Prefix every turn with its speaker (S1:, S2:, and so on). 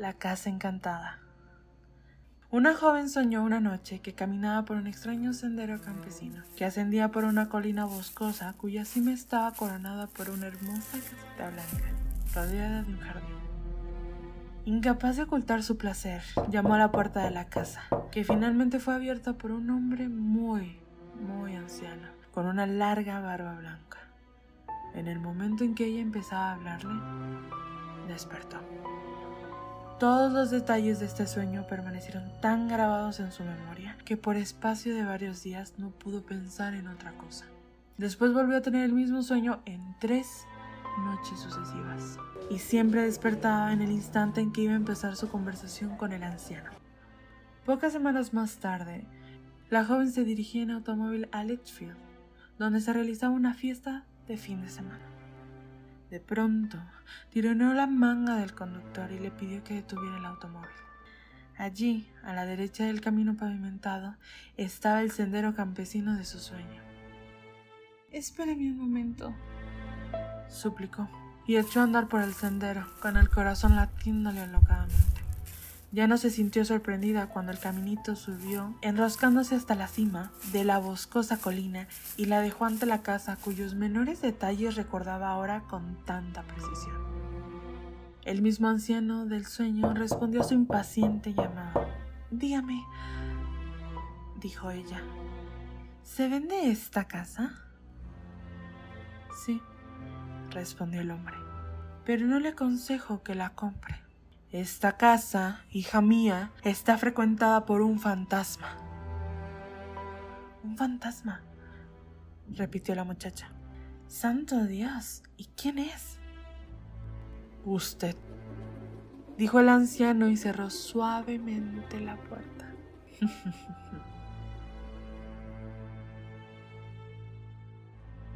S1: La casa encantada. Una joven soñó una noche que caminaba por un extraño sendero campesino, que ascendía por una colina boscosa cuya cima estaba coronada por una hermosa casita blanca, rodeada de un jardín. Incapaz de ocultar su placer, llamó a la puerta de la casa, que finalmente fue abierta por un hombre muy, muy anciano, con una larga barba blanca. En el momento en que ella empezaba a hablarle, despertó. Todos los detalles de este sueño permanecieron tan grabados en su memoria que por espacio de varios días no pudo pensar en otra cosa. Después volvió a tener el mismo sueño en tres noches sucesivas y siempre despertaba en el instante en que iba a empezar su conversación con el anciano. Pocas semanas más tarde, la joven se dirigía en automóvil a Litchfield, donde se realizaba una fiesta de fin de semana. De pronto, tironeó la manga del conductor y le pidió que detuviera el automóvil. Allí, a la derecha del camino pavimentado, estaba el sendero campesino de su sueño. Espéreme un momento, suplicó, y echó a andar por el sendero, con el corazón latiéndole alocadamente. Ya no se sintió sorprendida cuando el caminito subió, enroscándose hasta la cima de la boscosa colina y la dejó ante la casa cuyos menores detalles recordaba ahora con tanta precisión. El mismo anciano del sueño respondió a su impaciente llamada. Dígame, dijo ella, ¿se vende esta casa? Sí, respondió el hombre, pero no le aconsejo que la compre. Esta casa, hija mía, está frecuentada por un fantasma. ¿Un fantasma? repitió la muchacha. Santo Dios, ¿y quién es? Usted, dijo el anciano y cerró suavemente la puerta.